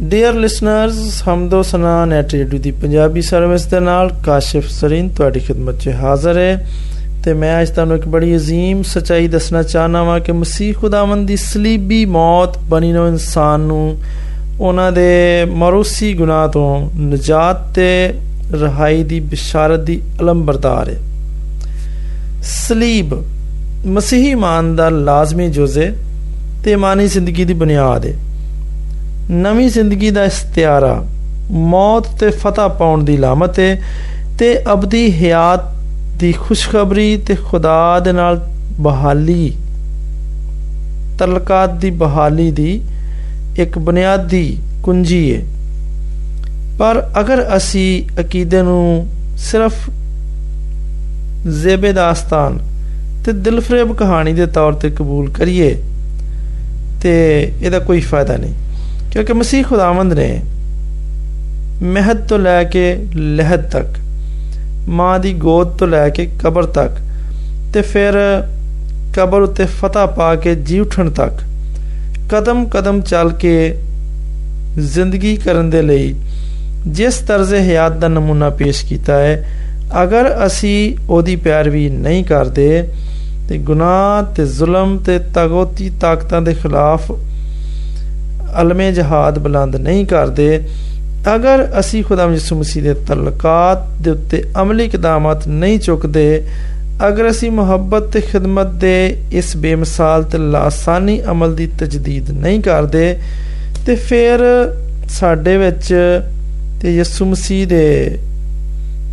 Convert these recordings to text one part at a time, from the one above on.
Dear listeners ਹਮਦੋ ਸਨਾ net radio ਦੀ ਪੰਜਾਬੀ ਸਰਵਿਸ ਦੇ ਨਾਲ ਕਾਸ਼ਿਫ ਸਰੀਨ ਤੁਹਾਡੀ ਖidmat 'ਚ ਹਾਜ਼ਰ ਹੈ ਤੇ ਮੈਂ ਅੱਜ ਤੁਹਾਨੂੰ ਇੱਕ ਬੜੀ عظیم ਸਚਾਈ ਦੱਸਣਾ ਚਾਹਨਾ ਵਾਂ ਕਿ ਮਸੀਹ ਖੁਦਾਵੰਦ ਦੀ ਸਲੀਬੀ ਮੌਤ ਬਣੀ ਨੋ ਇਨਸਾਨ ਨੂੰ ਉਹਨਾਂ ਦੇ ਮਰੂਸੀ ਗੁਨਾਹ ਤੋਂ ਨਜਾਤ ਤੇ ਰਹਾਈ ਦੀ ਬਿਸ਼ਾਰਤ ਦੀ ਅਲਮ ਬਰਦਾਰ ਹੈ ਸਲੀਬ ਮਸੀਹੀ ਇਮਾਨ ਦਾ ਲਾਜ਼ਮੀ ਜੁਜ਼ੇ ਤੇ ਇਮਾਨੀ ਜ਼ਿੰਦਗੀ ਦੀ ਬੁਨਿਆਦ ਹੈ ਨਵੀਂ ਜ਼ਿੰਦਗੀ ਦਾ ਇਸਤਿਆਰਾ ਮੌਤ ਤੇ ਫਤਹ ਪਾਉਣ ਦੀ ਲਾਮਤ ਹੈ ਤੇ ਅਬਦੀ ਹਯਾਤ ਦੀ ਖੁਸ਼ਖਬਰੀ ਤੇ ਖੁਦਾ ਦੇ ਨਾਲ ਬਹਾਲੀ। ਤਲਕਾਤ ਦੀ ਬਹਾਲੀ ਦੀ ਇੱਕ ਬੁਨਿਆਦੀ ਕੁੰਜੀ ਹੈ ਪਰ ਅਗਰ ਅਸੀਂ ਅਕੀਦੇ ਨੂੰ ਸਿਰਫ ਜ਼ੇਬੇ ਦਾਸਤਾਨ ਤੇ ਦਿਲਫਰੇਬ ਕਹਾਣੀ ਦੇ ਤੌਰ ਤੇ ਕਬੂਲ ਕਰੀਏ ਤੇ ਇਹਦਾ ਕੋਈ ਫਾਇਦਾ ਨਹੀਂ। ਕਿਉਂਕਿ ਮਸੀਹ ਖੁਦਾਵੰਦ ਨੇ। ਮਹਿਦ ਤੋਂ ਲੈ ਕੇ ਲਹਿਦ ਤੱਕ, ਮਾਂ ਦੀ ਗੋਦ ਤੋਂ ਲੈ ਕੇ ਕਬਰ ਤੱਕ ਤੇ ਫਿਰ ਕਬਰ ਉੱਤੇ ਫਤਹ ਪਾ ਕੇ ਜੀ ਉਠਣ ਤੱਕ, ਕਦਮ ਕਦਮ ਚੱਲ ਕੇ ਜ਼ਿੰਦਗੀ ਕਰਨ ਦੇ ਲਈ ਜਿਸ ਤਰਜ਼ੇ ਹਯਾਤ ਦਾ ਨਮੂਨਾ ਪੇਸ਼ ਕੀਤਾ ਹੈ, ਅਗਰ ਅਸੀਂ ਉਹਦੀ ਪੈਰਵੀ ਨਹੀਂ ਕਰਦੇ ਤੇ ਗੁਨਾਹ ਤੇ ਜ਼ੁਲਮ ਤੇ ਤਗੋਤੀ ਤਾਕਤਾਂ ਦੇ ਖਿਲਾਫ ਅਲਮੇ ਜਹਾਦ ਬੁਲੰਦ ਨਹੀਂ ਕਰਦੇ, ਅਗਰ ਅਸੀਂ ਖੁਦਾ ਯਿਸੂ ਮਸੀਹ ਦੇ ਤਲਕਾਤ ਦੇ ਉੱਤੇ ਅਮਲੀ ਇਕਦਾਮਾਤ ਨਹੀਂ ਚੁੱਕਦੇ, ਅਗਰ ਅਸੀਂ ਮੁਹੱਬਤ ਤੇ ਖਿਦਮਤ ਦੇ ਇਸ ਬੇਮਿਸਾਲ ਤੇ ਲਾਸਾਨੀ ਅਮਲ ਦੀ ਤਜਦੀਦ ਨਹੀਂ ਕਰਦੇ, ਤੇ ਫਿਰ ਸਾਡੇ ਵਿੱਚ ਤੇ ਯਿਸੂ ਮਸੀਹ ਦੇ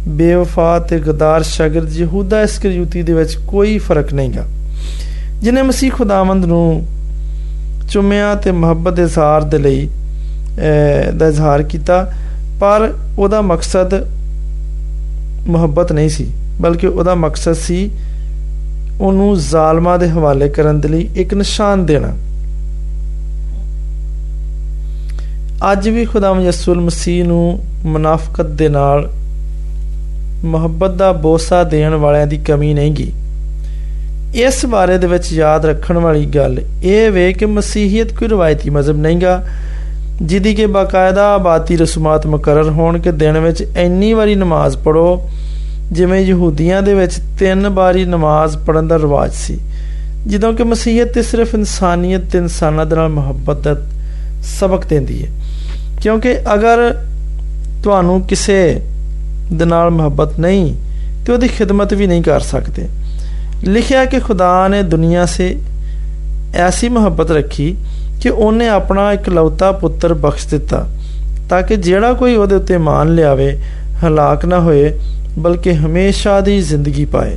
ਬੇਵਫਾ ਤੇ ਗਦਾਰ ਸ਼ਾਗਿਰਦ ਯਹੂਦਾ ਇਸਕਰੀਉਤੀ ਦੇ ਵਿੱਚ ਕੋਈ ਫ਼ਰਕ ਨਹੀਂਗਾ। ਜਿਨੇ ਮਸੀਹ ਖੁਦਾਵੰਦ ਨੂੰ ਚੁੰਮਿਆ ਤੇ ਮੁਹੱਬਤ ਦੇ ਇਜ਼ਹਾਰ ਦੇ ਲਈ ਦਾ ਇਜ਼ਹਾਰ ਕੀਤਾ, ਪਰ ਉਹਦਾ ਮਕਸਦ ਮੁਹੱਬਤ ਨਹੀਂ ਸੀ, ਬਲਕਿ ਉਹਦਾ ਮਕਸਦ ਸੀ ਉਹਨੂੰ ਜ਼ਾਲਮਾਂ ਦੇ ਹਵਾਲੇ ਕਰਨ ਦੇ ਲਈ ਇੱਕ ਨਿਸ਼ਾਨ ਦੇਣਾ। ਅੱਜ ਵੀ ਖੁਦਾਵੰਦ ਯਸੂਲ ਮਸੀਹ ਨੂੰ ਮੁਨਾਫਕਤ ਦੇ ਨਾਲ ਮੁਹੱਬਤ ਦਾ ਬੋਸਾ ਦੇਣ ਵਾਲਿਆਂ ਦੀ ਕਮੀ ਨਹੀਂਗੀ। ਇਸ ਬਾਰੇ ਦੇ ਵਿੱਚ ਯਾਦ ਰੱਖਣ ਵਾਲੀ ਗੱਲ ਇਹ ਵੇ ਕਿ ਮਸੀਹੀਅਤ ਕੋਈ ਰਵਾਇਤੀ ਮਜ਼ਹਬ ਨਹੀਂਗਾ ਜਿੱਦੀ ਕੇ ਬਾਕਾਇਦਾ ਬਾਤੀ ਰਸਮਾਤ ਮੁਕਰਰ ਹੋਣ ਕਿ ਦਿਨ ਵਿੱਚ ਇੰਨੀ ਵਾਰੀ ਨਮਾਜ਼ ਪੜੋ ਜਿਵੇਂ ਯਹੂਦੀਆਂ ਦੇ ਵਿੱਚ ਤਿੰਨ ਵਾਰੀ ਨਮਾਜ਼ ਪੜਨ ਦਾ ਰਿਵਾਜ ਸੀ। ਜਦੋਂ ਕਿ ਮਸੀਹੀਅਤ ਤੇ ਸਿਰਫ ਇਨਸਾਨੀਅਤ ਤੇ ਇਨਸਾਨਾਂ ਦੇ ਨਾਲ ਮੁਹੱਬਤ ਦਾ ਸਬਕ ਦਿੰਦੀ ਹੈ। ਕਿਉਂਕਿ ਅਗਰ ਤੁਹਾਨੂੰ ਕਿਸੇ ਦੇ ਨਾਲ ਮੁਹੱਬਤ ਨਹੀਂ, ਤੇ ਉਹਦੀ ਖਿਦਮਤ ਵੀ ਨਹੀਂ ਕਰ ਸਕਦੇ। ਲਿਖਿਆ ਕਿ ਖੁਦਾ ਨੇ ਦੁਨੀਆ ਸੇ ਐਸੀ ਮੁਹੱਬਤ ਰੱਖੀ ਕਿ ਉਹਨੇ ਆਪਣਾ ਇਕਲੌਤਾ ਪੁੱਤਰ ਬਖਸ਼ ਦਿੱਤਾ, ਤਾਂ ਕਿ ਜਿਹੜਾ ਕੋਈ ਉਹਦੇ ਉੱਤੇ ਮਾਨ ਲਿਆਵੇ, ਹਲਾਕ ਨਾ ਹੋਏ, ਬਲਕਿ ਹਮੇਸ਼ਾ ਦੀ ਜ਼ਿੰਦਗੀ ਪਾਏ।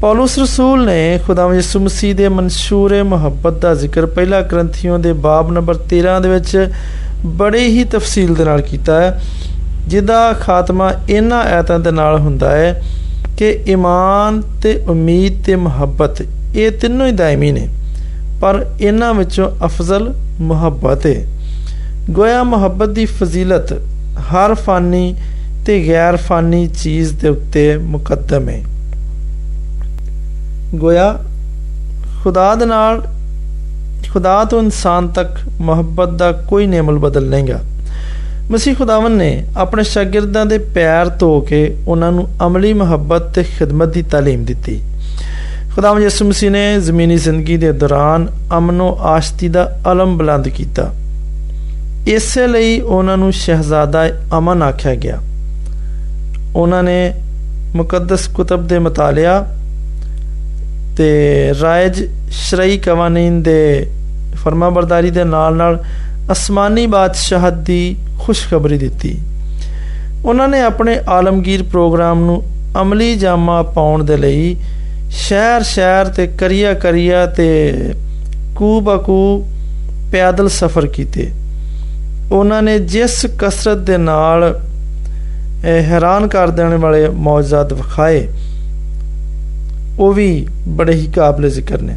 ਪੌਲਸ ਰਸੂਲ ਨੇ ਖੁਦਾ ਯਿਸੂ ਮਸੀਹ ਦੇ ਮਨਸ਼ੂਰ ਮੁਹੱਬਤ ਦਾ ਜ਼ਿਕਰ ਪਹਿਲਾ ਗ੍ਰੰਥੀਆਂ ਦੇ ਬਾਬ ਨੰਬਰ 13 ਦੇ ਵਿੱਚ ਬੜੇ ਹੀ ਤਫਸੀਲ ਦੇ ਨਾਲ ਕੀਤਾ ਹੈ ਜਿਹਦਾ ਖਾਤਮਾ ਇਹਨਾਂ ਆਇਤਾਂ ਦੇ ਨਾਲ ਹੁੰਦਾ ਹੈ ਕਿ ਈਮਾਨ ਤੇ ਉਮੀਦ ਤੇ ਮੁਹੱਬਤ, ਇਹ ਤਿੰਨੋਂ ਹੀ ਦਾਇਮੀ ਨੇ। ਪਰ ਇਹਨਾਂ ਵਿੱਚੋਂ ਅਫਜ਼ਲ ਮੁਹੱਬਤ ਹੈ ਗੋਇਆ ਮੁਹੱਬਤ ਦੀ ਫਜ਼ੀਲਤ ਹਰ ਫਾਨੀ ਤੇ ਗੈਰ ਫਾਨੀ ਚੀਜ਼ ਦੇ ਉੱਤੇ ਮੁਕੱਦਮ ਹੈ ਗੋਇਆ, ਖੁਦਾ ਦੇ ਨਾਲ, ਖੁਦਾ ਤੋਂ ਇਨਸਾਨ ਤੱਕ ਮੁਹੱਬਤ ਦਾ ਕੋਈ ਨੇਮਲ ਬਦਲ ਨਹੀਂਗਾ। ਮਸੀਹ ਖੁਦਾਵੰ ਨੇ ਆਪਣੇ ਸ਼ਾਗਿਰਦਾਂ ਦੇ ਪੈਰ ਧੋ ਕੇ ਉਹਨਾਂ ਨੂੰ ਅਮਲੀ ਮੁਹੱਬਤ ਤੇ ਖਿਦਮਤ ਦੀ تعلیم ਦਿੱਤੀ ਖੁਦਾਵੰ ਯਿਸੂ ਮਸੀਹ ਨੇ ਜ਼ਮੀਨੀ ਜ਼ਿੰਦਗੀ ਦੇ ਦੌਰਾਨ ਅਮਨੋ ਆਸ਼ਤੀ ਦਾ ਅਲਮ ਬੁਲੰਦ ਕੀਤਾ ਇਸੇ ਲਈ ਉਹਨਾਂ ਨੂੰ ਸ਼ਹਿਜ਼ਾਦਾ ਅਮਨ ਆਖਿਆ ਗਿਆ ਉਹਨਾਂ ਨੇ ਮੁਕੱਦਸ ਕੁਤਬ ਦੇ ਮਤਾਲਿਆ ਤੇ ਰਾਇਜ ਸ਼ਰਈ ਕਵਾਨੀਨ ਦੇ ਫਰਮਾਬਰਦਾਰੀ ਦੇ ਨਾਲ ਨਾਲ ਅਸਮਾਨੀ ਬਾਦਸ਼ਾਹਤ ਦੀ ਖੁਸ਼ਖਬਰੀ ਦਿੱਤੀ। ਉਹਨਾਂ ਨੇ ਆਪਣੇ ਆਲਮਗੀਰ ਪ੍ਰੋਗਰਾਮ ਨੂੰ ਅਮਲੀ ਜਾਮਾ ਪਾਉਣ ਦੇ ਲਈ ਸ਼ਹਿਰ ਸ਼ਹਿਰ ਤੇ ਕਰੀਆ ਕਰੀਆ ਤੇ ਕੂ ਬਕੂ ਪੈਦਲ ਸਫ਼ਰ ਕੀਤੇ। ਉਹਨਾਂ ਨੇ ਜਿਸ ਕਸਰਤ ਦੇ ਨਾਲ ਹੈਰਾਨ ਕਰ ਦੇਣ ਵਾਲੇ ਮੌਜਜ਼ਾਤ ਵਿਖਾਏ, ਉਹ ਵੀ ਬੜੇ ਹੀ ਕਾਬਲੇ ਜ਼ਿਕਰ ਨੇ।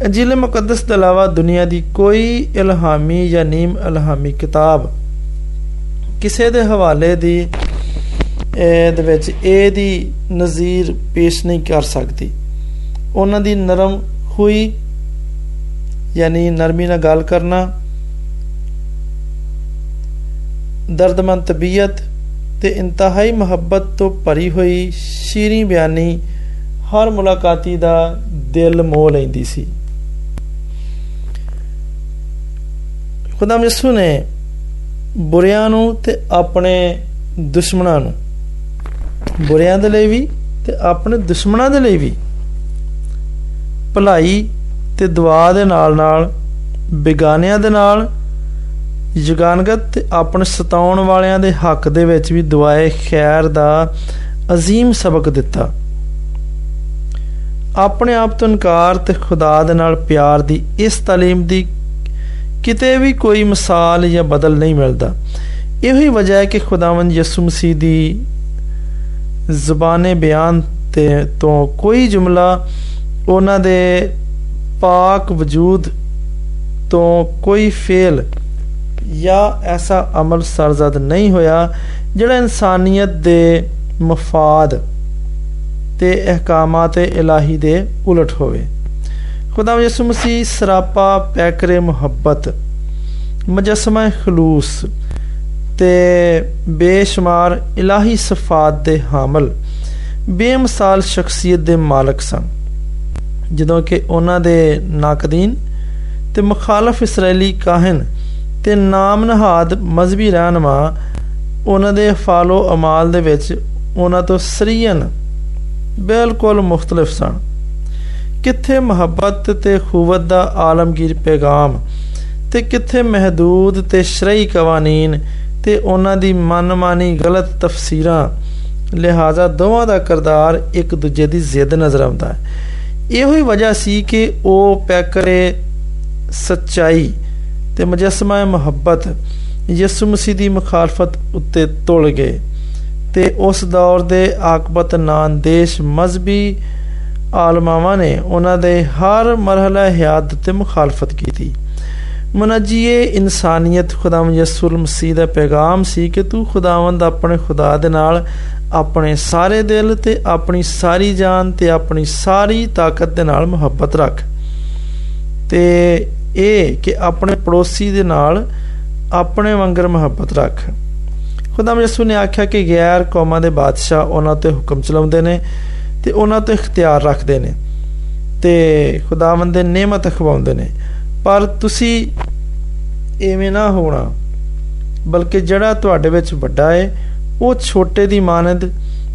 ਅੰਜੀਲ ਮੁਕੱਦਸ ਤੋਂ ਇਲਾਵਾ ਦੁਨੀਆ ਦੀ ਕੋਈ ਇਲਹਾਮੀ ਜਾਂ ਨੀਮ ਇਲਹਾਮੀ ਕਿਤਾਬ ਕਿਸੇ ਦੇ ਹਵਾਲੇ ਦੀ ਦੇ ਵਿੱਚ ਇਹ ਦੀ ਨਜ਼ੀਰ ਪੇਸ਼ ਨਹੀਂ ਕਰ ਸਕਦੀ। ਉਹਨਾਂ ਦੀ ਨਰਮ ਹੋਈ, ਯਾਨੀ ਨਰਮੀ ਨਾਲ ਗੱਲ ਕਰਨਾ, ਦਰਦਮੰਦ ਤਬੀਅਤ ਤੇ ਇੰਤਹਾਈ ਮੁਹੱਬਤ ਤੋਂ ਭਰੀ ਹੋਈ ਸ਼ੀਰੀ ਬਿਆਨੀ ਹਰ ਮੁਲਾਕਾਤੀ ਦਾ ਦਿਲ ਮੋਹ ਲੈਂਦੀ ਸੀ। ਖੁਦਾ ਯਿਸੂ ਨੇ ਬੁਰਿਆਂ ਨੂੰ ਤੇ ਆਪਣੇ ਦੁਸ਼ਮਣਾਂ ਨੂੰ ਬੁਰਿਆਂ ਦੇ ਲਈ ਵੀ ਤੇ ਆਪਣੇ ਦੁਸ਼ਮਣਾਂ ਦੇ ਲਈ ਵੀ ਭਲਾਈ ਤੇ ਦੁਆ ਦੇ ਨਾਲ ਨਾਲ ਬਿਗਾਨਿਆਂ ਦੇ ਨਾਲ ਜਗਾਨਗਤ ਤੇ ਆਪਣੇ ਸਤਾਉਣ ਵਾਲਿਆਂ ਦੇ ਹੱਕ ਦੇ ਵਿੱਚ ਵੀ ਦੁਆਏ ਖੈਰ ਦਾ عظیم ਸਬਕ ਦਿੱਤਾ ਆਪਣੇ ਆਪ ਤੋਂ ਇਨਕਾਰ ਤੇ ਖੁਦਾ ਦੇ ਨਾਲ ਪਿਆਰ ਦੀ ਇਸ ਤਾਲੀਮ ਦੀ ਕਿਤੇ ਵੀ ਕੋਈ ਮਿਸਾਲ ਜਾਂ ਬਦਲ ਨਹੀਂ ਮਿਲਦਾ। ਇਹੋ ਹੀ ਵਜ੍ਹਾ ਹੈ ਕਿ ਖੁਦਾਵੰਦ ਯਿਸੂ ਮਸੀਹ ਦੀ ਜ਼ੁਬਾਨੇ ਬਿਆਨ ਤੇ ਤੋਂ ਕੋਈ ਜੁਮਲਾ ਉਹਨਾਂ ਦੇ ਪਾਕ ਵਜੂਦ ਤੋਂ ਕੋਈ ਫੇਲ ਜਾਂ ਐਸਾ ਅਮਲ ਸਰਜ਼ਦ ਨਹੀਂ ਹੋਇਆ ਜਿਹੜਾ ਇਨਸਾਨੀਅਤ ਦੇ ਮਫਾਦ ਤੇ ਅਹਿਕਾਮਾਤ ਇਲਾਹੀ ਦੇ ਉਲਟ ਹੋਵੇ। खुदा यसु मसीह सरापा पैकर मोहब्बत मुजस्मा खलूस ਤੇ ਬੇਸ਼ੁਮਾਰ ਇਲਾਹੀ ਸਫਾਤ ਦੇ ਹਾਮਲ, ਬੇਮਿਸਾਲ ਸ਼ਖਸੀਅਤ ਦੇ ਮਾਲਕ ਸਨ। ਜਦੋਂ ਕਿ ਉਹਨਾਂ ਦੇ ਨਾਕਦੀਨ ਤੇ ਮੁਖਾਲਫ ਇਸرائیਲੀ ਕਾਹਨ ਤੇ ਨਾਮ ਨਹਾਦ ਮذਹਬੀ ਰਹਿਨਮਾ ਉਹਨਾਂ ਦੇ ਫਾਲੋ ਅਮਾਲ ਦੇ ਵਿੱਚ ਉਹਨਾਂ ਤੋਂ ਸਰੀਨ ਬਿਲਕੁਲ ਮੁxtਲਫ ਸਨ। ਕਿੱਥੇ ਮੁਹੱਬਤ ਤੇ ਖੂਵਤ ਦਾ ਆਲਮਗੀਰ ਪੈਗਾਮ, ਤੇ ਕਿੱਥੇ ਮਹਦੂਦ ਤੇ ਸ਼ਰਈ ਕਵਾਨੀਨ, ਤੇ ਉਹਨਾਂ ਦੀ ਮਨਮਾਨੀ ਗਲਤ ਤਫਸੀਰਾਂ, ਲਿਹਾਜ਼ਾ ਦੋਵਾਂ ਦਾ ਕਰਦਾਰ ਇੱਕ ਦੂਜੇ ਦੀ ਜ਼ਿੱਦ ਨਜ਼ਰ ਆਉਂਦਾ ਹੈ। ਇਹੋ ਹੀ ਵਜ੍ਹਾ ਸੀ ਕਿ ਉਹ ਪੈਕਰੇ ਸੱਚਾਈ ਤੇ ਮੁਜਸਮਾ ਮੁਹੱਬਤ ਯਿਸੂ ਮਸੀਹ ਦੀ ਮੁਖਾਲਫਤ ਉੱਤੇ ਤੁਲ ਗਏ ਤੇ ਉਸ ਦੌਰ ਦੇ ਆਕਬਤ ਨਾਂਦੇਸ਼ ਮਜ਼ਬੀ ਆਲਮਾਵਾਂ ਨੇ ਉਹਨਾਂ ਦੇ ਹਰ ਮਰਹਲਾ ਹਯਾਤ ਤੇ ਮੁਖਾਲਫਤ ਕੀਤੀ। ਮਨਜੀਏ, ਇਨਸਾਨੀਅਤ ਖੁਦਾਵੰਦ ਯਿਸੂ ਮਸੀਹ ਦਾ ਪੈਗਾਮ ਸੀ ਕਿ ਤੂੰ ਖੁਦਾਵੰਦ ਆਪਣੇ ਖੁਦਾ ਦੇ ਨਾਲ ਆਪਣੇ ਸਾਰੇ ਦਿਲ ਤੇ ਆਪਣੀ ਸਾਰੀ ਜਾਨ ਤੇ ਆਪਣੀ ਸਾਰੀ ਤਾਕਤ ਦੇ ਨਾਲ ਮੁਹੱਬਤ ਰੱਖ। ਤੇ ਇਹ ਕਿ ਆਪਣੇ ਪੜੋਸੀ ਦੇ ਨਾਲ ਆਪਣੇ ਵਾਂਗਰ ਮੁਹੱਬਤ ਰੱਖ। ਖੁਦਾਮ ਯਿਸੂ ਨੇ ਆਖਿਆ ਕਿ ਗੈਰ ਕੌਮਾਂ ਦੇ ਬਾਦਸ਼ਾਹ ਉਹਨਾਂ ਤੇ ਹੁਕਮ ਚਲਾਉਂਦੇ ਨੇ। ਤੇ ਉਹਨਾਂ ਤੇ ਇਖਤਿਆਰ ਰੱਖਦੇ ਨੇ ਤੇ ਖੁਦਾਵੰਦ ਦੇ ਨੇਮਤ ਖਵਾਉਂਦੇ ਨੇ। ਪਰ ਤੁਸੀਂ ਐਵੇਂ ਨਾ ਹੋਣਾ, ਬਲਕਿ ਜਿਹੜਾ ਤੁਹਾਡੇ ਵਿੱਚ ਵੱਡਾ ਹੈ ਉਹ ਛੋਟੇ ਦੀ ਮਾਨਦ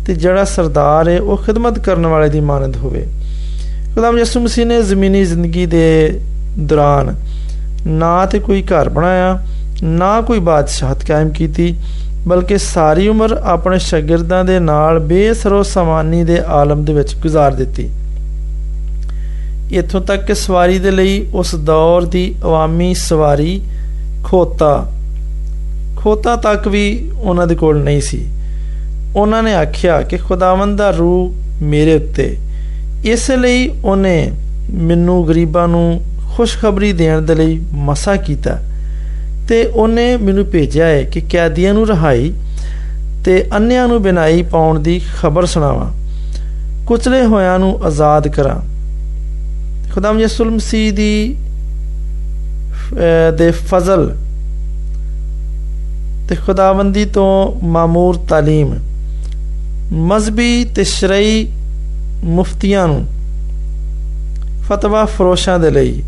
ਤੇ ਜਿਹੜਾ ਸਰਦਾਰ ਹੈ ਉਹ ਖਿਦਮਤ ਕਰਨ ਵਾਲੇ ਦੀ ਮਾਨਦ ਹੋਵੇ। ਖੁਦਾਮ ਯਿਸੂ ਮਸੀਹ ਨੇ ਜ਼ਮੀਨੀ ਜ਼ਿੰਦਗੀ ਦੇ ਦੌਰਾਨ ਨਾ ਤੇ ਕੋਈ ਘਰ ਬਣਾਇਆ, ਨਾ ਕੋਈ ਬਾਦਸ਼ਾਹਤ ਕਾਇਮ ਕੀਤੀ ਬਲਕਿ ਸਾਰੀ ਉਮਰ ਆਪਣੇ ਸ਼ਾਗਿਰਦਾਂ ਦੇ ਨਾਲ ਬੇਸਰੋ ਸਮਾਨੀ ਦੇ ਆਲਮ ਦੇ ਵਿੱਚ ਗੁਜ਼ਾਰ ਦਿੱਤੀ। ਇਥੋਂ ਤੱਕ ਕਿ ਸਵਾਰੀ ਦੇ ਲਈ ਉਸ ਦੌਰ ਦੀ ਆਵਾਮੀ ਸਵਾਰੀ ਖੋਤਾ। ਖੋਤਾ ਤੱਕ ਵੀ ਉਹਨਾਂ ਦੇ ਕੋਲ ਨਹੀਂ ਸੀ। ਉਹਨਾਂ ਨੇ ਆਖਿਆ ਕਿ ਖੁਦਾਵੰਦ ਦਾ ਰੂਹ ਮੇਰੇ ਉੱਤੇ। ਇਸ ਲਈ ਉਹਨੇ ਮੈਨੂੰ ਗਰੀਬਾਂ ਨੂੰ ਖੁਸ਼ਖਬਰੀ ਦੇਣ ਦੇ ਲਈ ਮਸਾ ਕੀਤਾ। ਤੇ ਉਹਨੇ ਮੈਨੂੰ ਭੇਜਿਆ ਹੈ ਕਿ ਕੈਦੀਆਂ ਨੂੰ ਰਹਾਈ ਤੇ ਅੰਨਿਆਂ ਨੂੰ ਬਿਨਾਈ ਪਾਉਣ ਦੀ ਖਬਰ ਸੁਣਾਵਾਂ ਕੁਚਲੇ ਹੋਇਆਂ ਨੂੰ ਆਜ਼ਾਦ ਕਰਾਂ ਖੁਦਾਮ ਯਿਸੂ ਮਸੀਹ ਦੀ ਦੇ ਫਜ਼ਲ ਤੇ ਖੁਦਾਵੰਦੀ ਤੋਂ ਮਾਮੂਰ تعلیم ਮਜ਼ਬੀ ਤੇ ਸ਼ਰਈ ਮੁਫਤੀਆਂ ਨੂੰ ਫਤਵਾ ਫਰੋਸ਼ਾਂ ਦੇ ਲਈ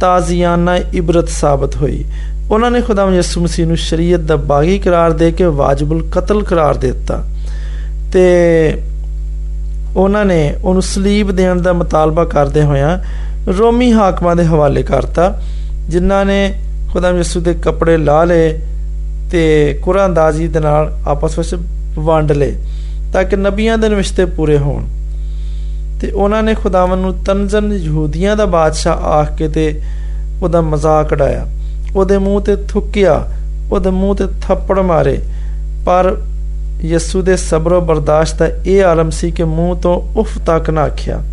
ਤਾਜ਼ੀਆਨਾ ਇਬਰਤ ਸਾਬਤ ਹੋਈ ਉਹਨਾਂ ਨੇ ਖੁਦਾਵੰਦ ਯਿਸੂ ਮਸੀਹ ਨੂੰ ਸ਼ਰੀਅਤ ਦਾ ਬਾਗੀ ਕਰਾਰ ਦੇ ਕੇ ਵਾਜਬੁਲ ਕਤਲ ਕਰਾਰ ਦਿੱਤਾ ਤੇ ਉਹਨਾਂ ਨੇ ਉਹਨੂੰ ਸਲੀਬ ਦੇਣ ਦਾ ਮਤਾਲਬਾ ਕਰਦੇ ਹੋਇਆਂ ਰੋਮੀ ਹਾਕਮਾਂ ਦੇ ਹਵਾਲੇ ਕਰਤਾ, ਜਿਨ੍ਹਾਂ ਨੇ ਖੁਦਾਵੰਦ ਯਿਸੂ ਦੇ ਕੱਪੜੇ ਲਾ ਲਏ ਤੇ ਕੁਰਾਨਦਾਜ਼ੀ ਦੇ ਨਾਲ ਆਪਸ ਵਿੱਚ ਵੰਡ ਲਏ ਤਾਂ ਕਿ ਨਬੀਆਂ ਦੇ ਨਿਸ਼ਤੇ ਪੂਰੇ ਹੋਣ। ਤੇ ਉਹਨਾਂ ਨੇ ਖੁਦਾਵੰ ਨੂੰ ਤਨਜ਼ਨ ਯਹੂਦੀਆਂ ਦਾ ਬਾਦਸ਼ਾਹ ਆਖ ਕੇ ਤੇ ਉਹਦਾ ਮਜ਼ਾਕ ਉਡਾਇਆ। ਉਹਦੇ ਮੂੰਹ ਤੇ ਥੁੱਕਿਆ, ਉਹਦੇ ਮੂੰਹ ਤੇ ਥੱਪੜ ਮਾਰੇ। ਪਰ ਯਿਸੂ ਦੇ ਸਬਰ ਬਰਦਾਸ਼ਤ ਦਾ ਇਹ ਆਲਮ ਸੀ ਕਿ ਮੂੰਹ ਤੋਂ ਉਫ ਤੱਕ ਨਾ ਆਖਿਆ।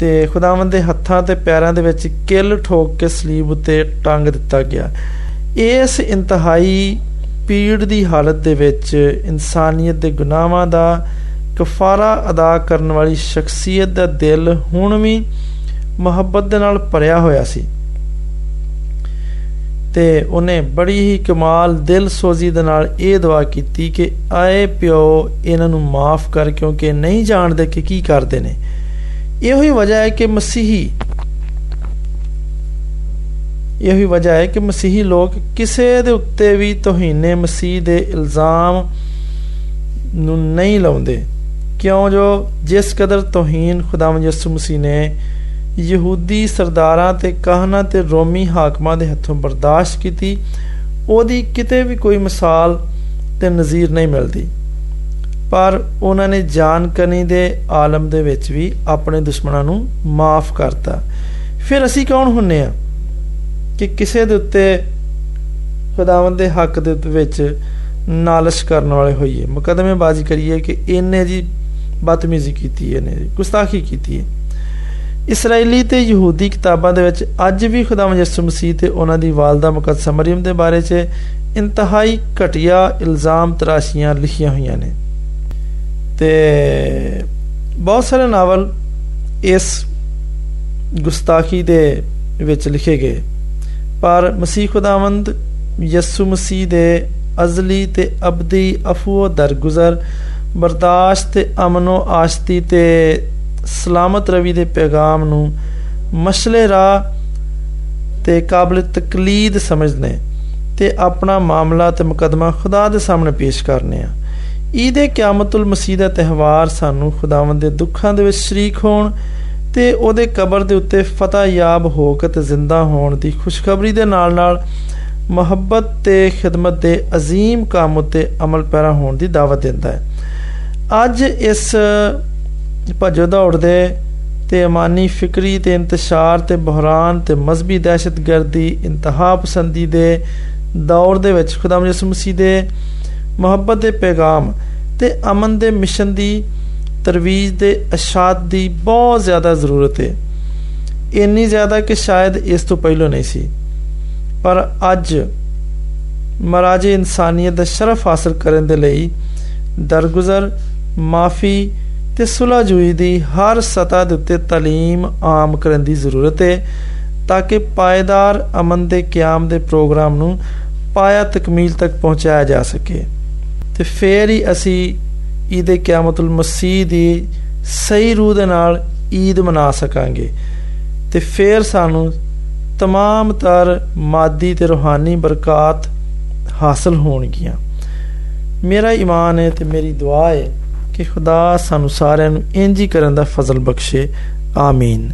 ਤੇ ਖੁਦਾਵੰਦ ਦੇ ਹੱਥਾਂ ਤੇ ਪੈਰਾਂ ਦੇ ਵਿੱਚ ਕਿੱਲ ਠੋਕ ਕੇ ਸਲੀਬ ਉੱਤੇ ਟੰਗ ਦਿੱਤਾ ਗਿਆ। ਇਸ ਇੰਤਹਾਈ ਪੀੜ ਦੀ ਹਾਲਤ ਦੇ ਵਿੱਚ ਇਨਸਾਨੀਅਤ ਦੇ ਗੁਨਾਹਾਂ ਦਾ ਕਫਾਰਾ ਅਦਾ ਕਰਨ ਵਾਲੀ ਸ਼ਖਸੀਅਤ ਦਾ ਦਿਲ ਹੁਣ ਵੀ ਮੁਹੱਬਤ ਦੇ ਨਾਲ ਭਰਿਆ ਹੋਇਆ ਸੀ। ਤੇ ਉਹਨੇ ਬੜੀ ਹੀ ਕਮਾਲ ਦਿਲ ਸੋਜ਼ੀ ਦੇ ਨਾਲ ਇਹ ਦੁਆ ਕੀਤੀ ਕਿ ਆਏ ਪਿਓ, ਇਹਨਾਂ ਨੂੰ ਮਾਫ ਕਰ ਕਿਉਂਕਿ ਨਹੀਂ ਜਾਣਦੇ ਕਿ ਕੀ ਕਰਦੇ ਨੇ। ਇਹੋ ਹੀ ਵਜ੍ਹਾ ਹੈ ਕਿ ਮਸੀਹੀ ਇਹੋ ਹੀ ਵਜ੍ਹਾ ਹੈ ਕਿ ਮਸੀਹੀ ਲੋਕ ਕਿਸੇ ਦੇ ਉੱਤੇ ਵੀ ਤੋਹੀਨੇ ਮਸੀਹ ਦੇ ਇਲਜ਼ਾਮ ਨੂੰ ਨਹੀਂ ਲਾਉਂਦੇ। ਕਿਉਂ ਜੋ ਜਿਸ ਕਦਰ ਤੋਹੀਨ ਖੁਦਾਵੰਦ ਯਿਸੂ ਮਸੀਹ ਨੇ ਯਹੂਦੀ ਸਰਦਾਰਾਂ ਤੇ ਕਾਹਨਾ ਤੇ ਰੋਮੀ ਹਾਕਮਾਂ ਦੇ ਹੱਥੋਂ ਬਰਦਾਸ਼ਤ ਕੀਤੀ, ਉਹਦੀ ਕਿਤੇ ਵੀ ਕੋਈ ਮਿਸਾਲ ਤੇ ਨਜ਼ੀਰ ਨਹੀਂ ਮਿਲਦੀ। ਪਰ ਉਹਨਾਂ ਨੇ ਜਾਣਕਾਰੀ ਦੇ ਆਲਮ ਦੇ ਵਿੱਚ ਵੀ ਆਪਣੇ ਦੁਸ਼ਮਣਾਂ ਨੂੰ ਮਾਫ ਕਰਤਾ। ਫਿਰ ਅਸੀਂ ਕੌਣ ਹੁੰਨੇ ਆ ਕਿ ਕਿਸੇ ਦੇ ਉੱਤੇ ਖੁਦਾਵੰਦ ਦੇ ਹੱਕ ਦੇ ਵਿੱਚ ਨਾਲਸ਼ ਕਰਨ ਵਾਲੇ ਹੋਈਏ? ਮੁਕਦਮੇਬਾਜ਼ੀ ਕਰੀਏ ਕਿ ਇਹਨੇ ਜੀ ਬਦਤਮੀਜ਼ੀ ਕੀਤੀ ਇਹਨੇ ਜੀ ਗੁਸਤਾਖੀ ਕੀਤੀ ਹੈ। ਇਸرائیਲੀ ਤੇ ਯਹੂਦੀ ਕਿਤਾਬਾਂ ਦੇ ਵਿੱਚ ਅੱਜ ਵੀ ਖੁਦਾਵੰਦ ਯਿਸੂ ਮਸੀਹ ਤੇ ਉਹਨਾਂ ਦੀ ਵਾਲਦਾ ਮੁਕੱਦਸ ਮਰੀਮ ਦੇ ਬਾਰੇ 'ਚ ਇੰਤਹਾਈ ਘਟੀਆ ਇਲਜ਼ਾਮ ਤਰਾਸ਼ੀਆਂ ਲਿਖੀਆਂ ਹੋਈਆਂ ਨੇ। ਤੇ ਬਹੁਤ ਸਾਰੇ ਨਾਵਲ ਇਸ ਗੁਸਤਾਖੀ ਦੇ ਵਿੱਚ ਲਿਖੇ ਗਏ। ਪਰ ਮਸੀਹ ਖੁਦਾਵੰਦ ਯਿਸੂ ਮਸੀਹ ਦੇ ਅਜ਼ਲੀ ਤੇ ਅਬਦੀ ਅਫੂ ਦਰਗੁਜ਼ਰ, ਬਰਦਾਸ਼ਤ ਤੇ ਅਮਨੋ ਆਸ਼ਤੀ ਤੇ ਸਲਾਮਤ ਰਵੀ ਦੇ ਪੈਗਾਮ ਨੂੰ ਮਸਲੇ ਰਾਹ ਤੇ ਕਾਬਲ ਤਕਲੀਦ ਸਮਝਦੇ ਤੇ ਆਪਣਾ ਮਾਮਲਾ ਤੇ ਮੁਕਦਮਾ ਖੁਦਾ ਦੇ ਸਾਹਮਣੇ ਪੇਸ਼ ਕਰਨੇ ਆ ਈਦ ਕਿਆਮਤੁਲ ਮਸੀਹ ਦਾ ਤਿਹਵਾਰ ਸਾਨੂੰ ਖੁਦਾਵੰਦ ਦੇ ਦੁੱਖਾਂ ਦੇ ਵਿੱਚ ਸ਼ਰੀਕ ਹੋਣ ਤੇ ਉਹਦੇ ਕਬਰ ਦੇ ਉੱਤੇ ਫਤਹ ਯਾਬ ਹੋ ਕੇ ਤੇ ਜ਼ਿੰਦਾ ਹੋਣ ਦੀ ਖੁਸ਼ਖਬਰੀ ਦੇ ਨਾਲ-ਨਾਲ ਮੁਹੱਬਤ ਤੇ ਖਿਦਮਤ ਦੇ عظیم ਕੰਮ ਉਤੇ ਅਮਲ ਪੈਰਾ ਹੋਣ ਦੀ ਦਾਵਤ ਦਿੰਦਾ ਹੈ ਅੱਜ ਇਸ ਭਜੋ ਦੌੜ ਦੇ ਤੇ ਇਮਾਨੀ ਫਿਕਰੀ ਤੇ ਇੰਤਸ਼ਾਰ ਤੇ ਬਹਰਾਨ ਤੇ ਮਜ਼ਬੀ ਦਹਿਸ਼ਤਗਰਦੀ, ਇੰਤਹਾ ਪਸੰਦੀ ਦੇ ਦੌਰ ਦੇ ਵਿੱਚ ਖੁਦਾਮ ਯਿਸੂ ਮਸੀਹ ਦੇ ਮੁਹੱਬਤ ਦੇ ਪੈਗਾਮ ਤੇ ਅਮਨ ਦੇ ਮਿਸ਼ਨ ਦੀ ਤਰਵੀਜ ਦੇ ਅਸ਼ਾਦ ਦੀ ਬਹੁਤ ਜ਼ਿਆਦਾ ਜ਼ਰੂਰਤ ਹੈ ਇੰਨੀ ਜ਼ਿਆਦਾ ਕਿ ਸ਼ਾਇਦ ਇਸ ਤੋਂ ਪਹਿਲਾਂ ਨਹੀਂ ਸੀ। ਪਰ ਅੱਜ ਮਹਾਰਾਜ ਇਨਸਾਨੀਅਤ ਦਾ ਸ਼ਰਫ ਹਾਸਲ ਕਰਨ ਦੇ ਲਈ ਦਰਗੁਜ਼ਰ, ਮਾਫੀ ਤੇ ਸੁਲਹ ਜੁਈ ਦੀ ਹਰ ਸਤਾ ਦੇ ਉੱਤੇ تعلیم ਆਮ ਕਰਨ ਦੀ ਜ਼ਰੂਰਤ ਹੈ, ਤਾਂ ਕਿ ਪਾਇਦਾਰ ਅਮਨ ਦੇ ਕਿਆਮ ਦੇ ਪ੍ਰੋਗਰਾਮ ਨੂੰ ਪਾਇਆ ਤਕਮੀਲ ਤੱਕ ਪਹੁੰਚਾਇਆ ਜਾ ਸਕੇ। ਤੇ ਫੇਰ ਹੀ ਅਸੀਂ ਈਦ ਕਿਆਮਤੁਲ ਮਸੀਹ ਦੀ ਸਹੀ ਰੂਹ ਦੇ ਨਾਲ ਈਦ ਮਨਾ ਸਕਾਂਗੇ। ਤੇ ਫੇਰ ਸਾਨੂੰ ਤਮਾਮ ਤਰ ਮਾਦੀ ਤੇ ਰੋਹਾਨੀ ਬਰਕਾਤ ਹਾਸਲ ਹੋਣਗੀਆਂ। ਮੇਰਾ ਈਮਾਨ ਹੈ ਤੇ ਮੇਰੀ ਦੁਆ ਹੈ ਕਿ ਖੁਦਾ ਸਾਨੂੰ ਸਾਰਿਆਂ ਨੂੰ ਇੰਜ ਹੀ ਕਰਨ ਦਾ ਫਜ਼ਲ ਬਖਸ਼ੇ। ਆਮੀਨ।